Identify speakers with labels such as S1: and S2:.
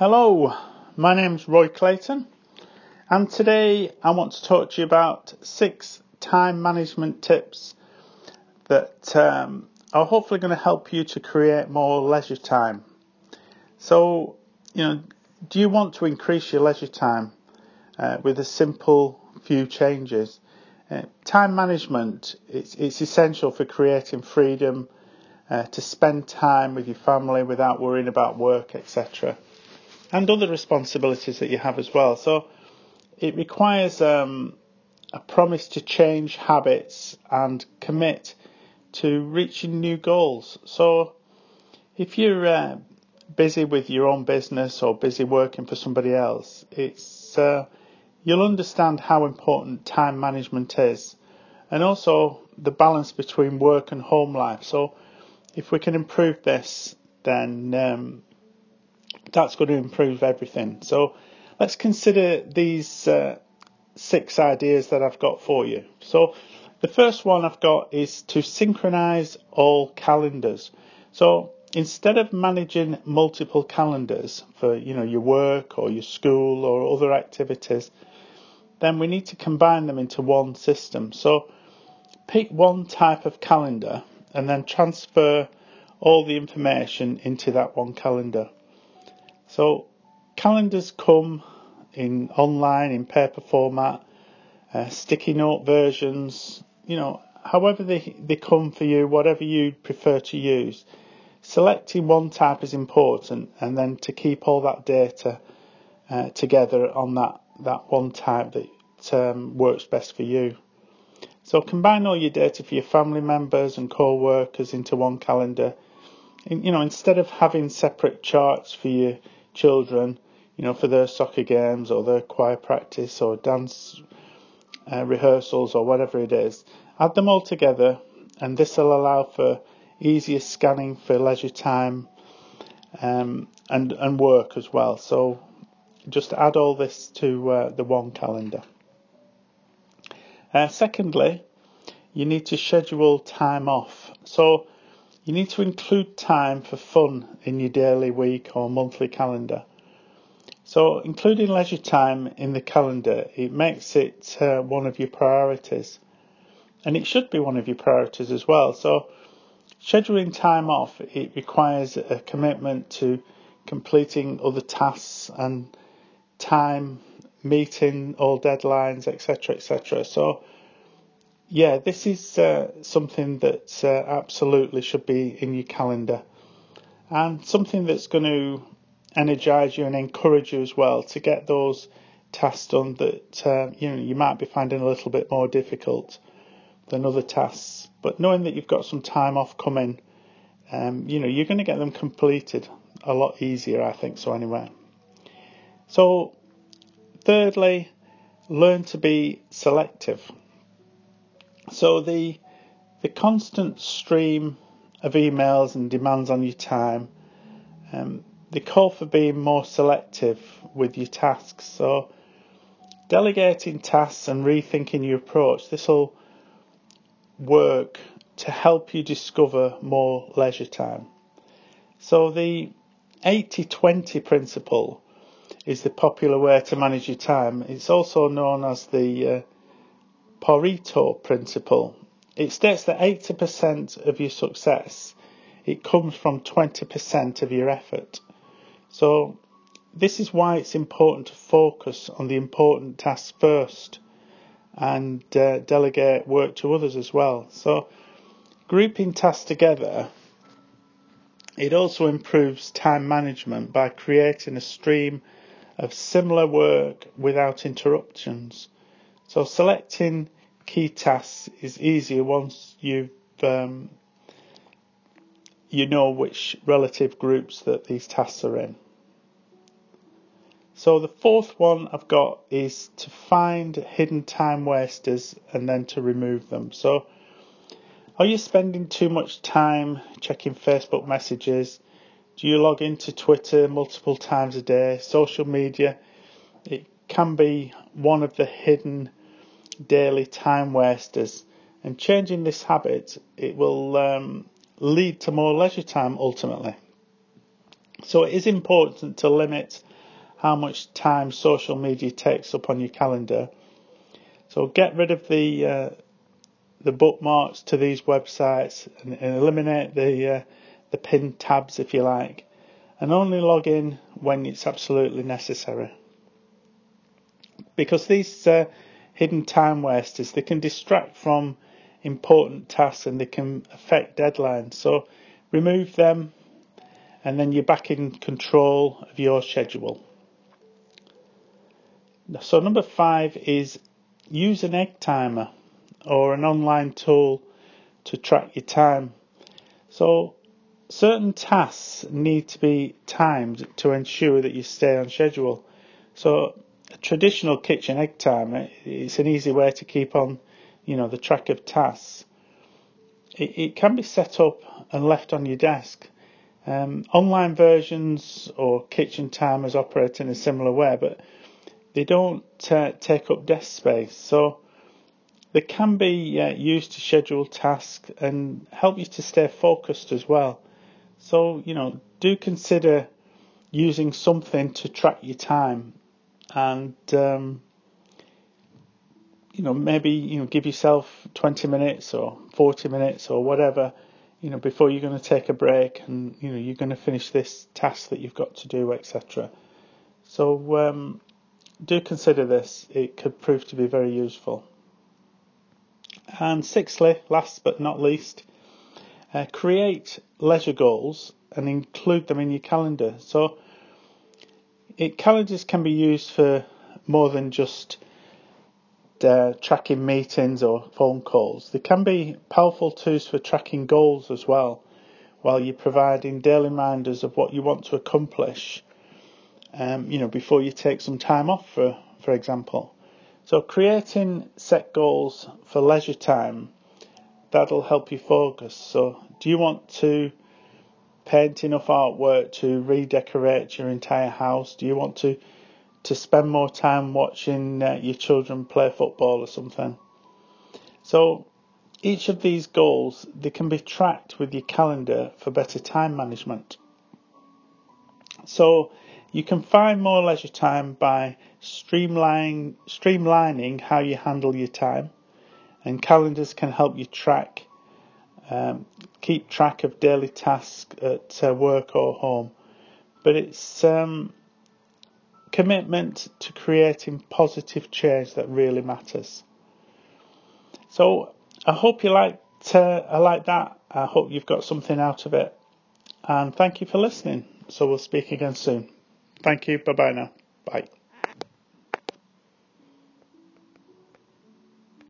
S1: Hello, my name's Roy Clayton, and today I want to talk to you about six time management tips that um, are hopefully going to help you to create more leisure time. So, you know, do you want to increase your leisure time uh, with a simple few changes? Uh, time management it's, it's essential for creating freedom uh, to spend time with your family without worrying about work, etc and other responsibilities that you have as well. So it requires um, a promise to change habits and commit to reaching new goals. So if you're uh, busy with your own business or busy working for somebody else, it's uh, you'll understand how important time management is, and also the balance between work and home life. So if we can improve this, then um, that's going to improve everything. So let's consider these uh, six ideas that I've got for you. So the first one I've got is to synchronize all calendars. So instead of managing multiple calendars for you know your work or your school or other activities, then we need to combine them into one system. So pick one type of calendar and then transfer all the information into that one calendar. So calendars come in online, in paper format, uh, sticky note versions, you know, however they, they come for you, whatever you prefer to use. Selecting one type is important and then to keep all that data uh, together on that, that one type that um, works best for you. So combine all your data for your family members and co-workers into one calendar. And, you know, instead of having separate charts for your children, you know, for their soccer games or their choir practice or dance uh, rehearsals or whatever it is. Add them all together, and this will allow for easier scanning for leisure time um, and and work as well. So just add all this to uh, the one calendar. Uh, secondly, you need to schedule time off. So you need to include time for fun in your daily, week, or monthly calendar. So, including leisure time in the calendar, it makes it uh, one of your priorities. And it should be one of your priorities as well. So, scheduling time off, it requires a commitment to completing other tasks and time, meeting all deadlines, etc., etc. So, yeah, this is uh, something that uh, absolutely should be in your calendar and something that's going to energize you and encourage you as well to get those tasks done that uh, you know you might be finding a little bit more difficult than other tasks. But knowing that you've got some time off coming, um, you know you're going to get them completed a lot easier, I think. So anyway, so thirdly, learn to be selective. So the the constant stream of emails and demands on your time, um, they call for being more selective with your tasks. So delegating tasks and rethinking your approach, this will work to help you discover more leisure time. So the 80-20 principle is the popular way to manage your time. It's also known as the uh, Pareto principle. It states that 80% of your success it comes from 20% of your effort. So this is why it's important to focus on the important tasks first and uh, delegate work to others as well. So grouping tasks together it also improves time management by creating a stream of similar work without interruptions. So selecting key tasks is easier once you've um, you know which relative groups that these tasks are in. So the fourth one I've got is to find hidden time wasters and then to remove them. So are you spending too much time checking Facebook messages? Do you log into Twitter multiple times a day? Social media? It can be one of the hidden daily time wasters. And changing this habit, it will um, lead to more leisure time ultimately. So it is important to limit how much time social media takes up on your calendar. So get rid of the uh, the bookmarks to these websites and, and eliminate the uh, the pinned tabs if you like, and only log in when it's absolutely necessary. Because these uh, hidden time wasters they can distract from important tasks and they can affect deadlines. So remove them, and then you're back in control of your schedule. So number five is use an egg timer or an online tool to track your time. So certain tasks need to be timed to ensure that you stay on schedule. So traditional kitchen egg timer is an easy way to keep on, you know, the track of tasks. It, it can be set up and left on your desk. Um, online versions or kitchen timers operate in a similar way, but they don't uh, take up desk space. So they can be uh, used to schedule tasks and help you to stay focused as well. So, you know, do consider using something to track your time and, um, you know, maybe, you know, give yourself 20 minutes or 40 minutes or whatever, you know, before you're going to take a break and, you know, you're going to finish this task that you've got to do, etc. So, um, do consider this. It could prove to be very useful. And sixthly, last but not least, uh, create leisure goals and include them in your calendar. So it, calendars can be used for more than just uh, tracking meetings or phone calls. They can be powerful tools for tracking goals as well, while you're providing daily reminders of what you want to accomplish. Um, you know, before you take some time off, for for example. So creating set goals for leisure time, that'll help you focus. So do you want to paint enough artwork to redecorate your entire house? Do you want to to spend more time watching uh, your children play football or something? So each of these goals they can be tracked with your calendar for better time management. So you can find more leisure time by streamlining, streamlining how you handle your time, and calendars can help you track, um, keep track of daily tasks at uh, work or home. But it's um, commitment to creating positive change that really matters. So I hope you liked uh, I like that. I hope you've got something out of it, and thank you for listening. So we'll speak again soon. Thank you. Bye bye now. Bye.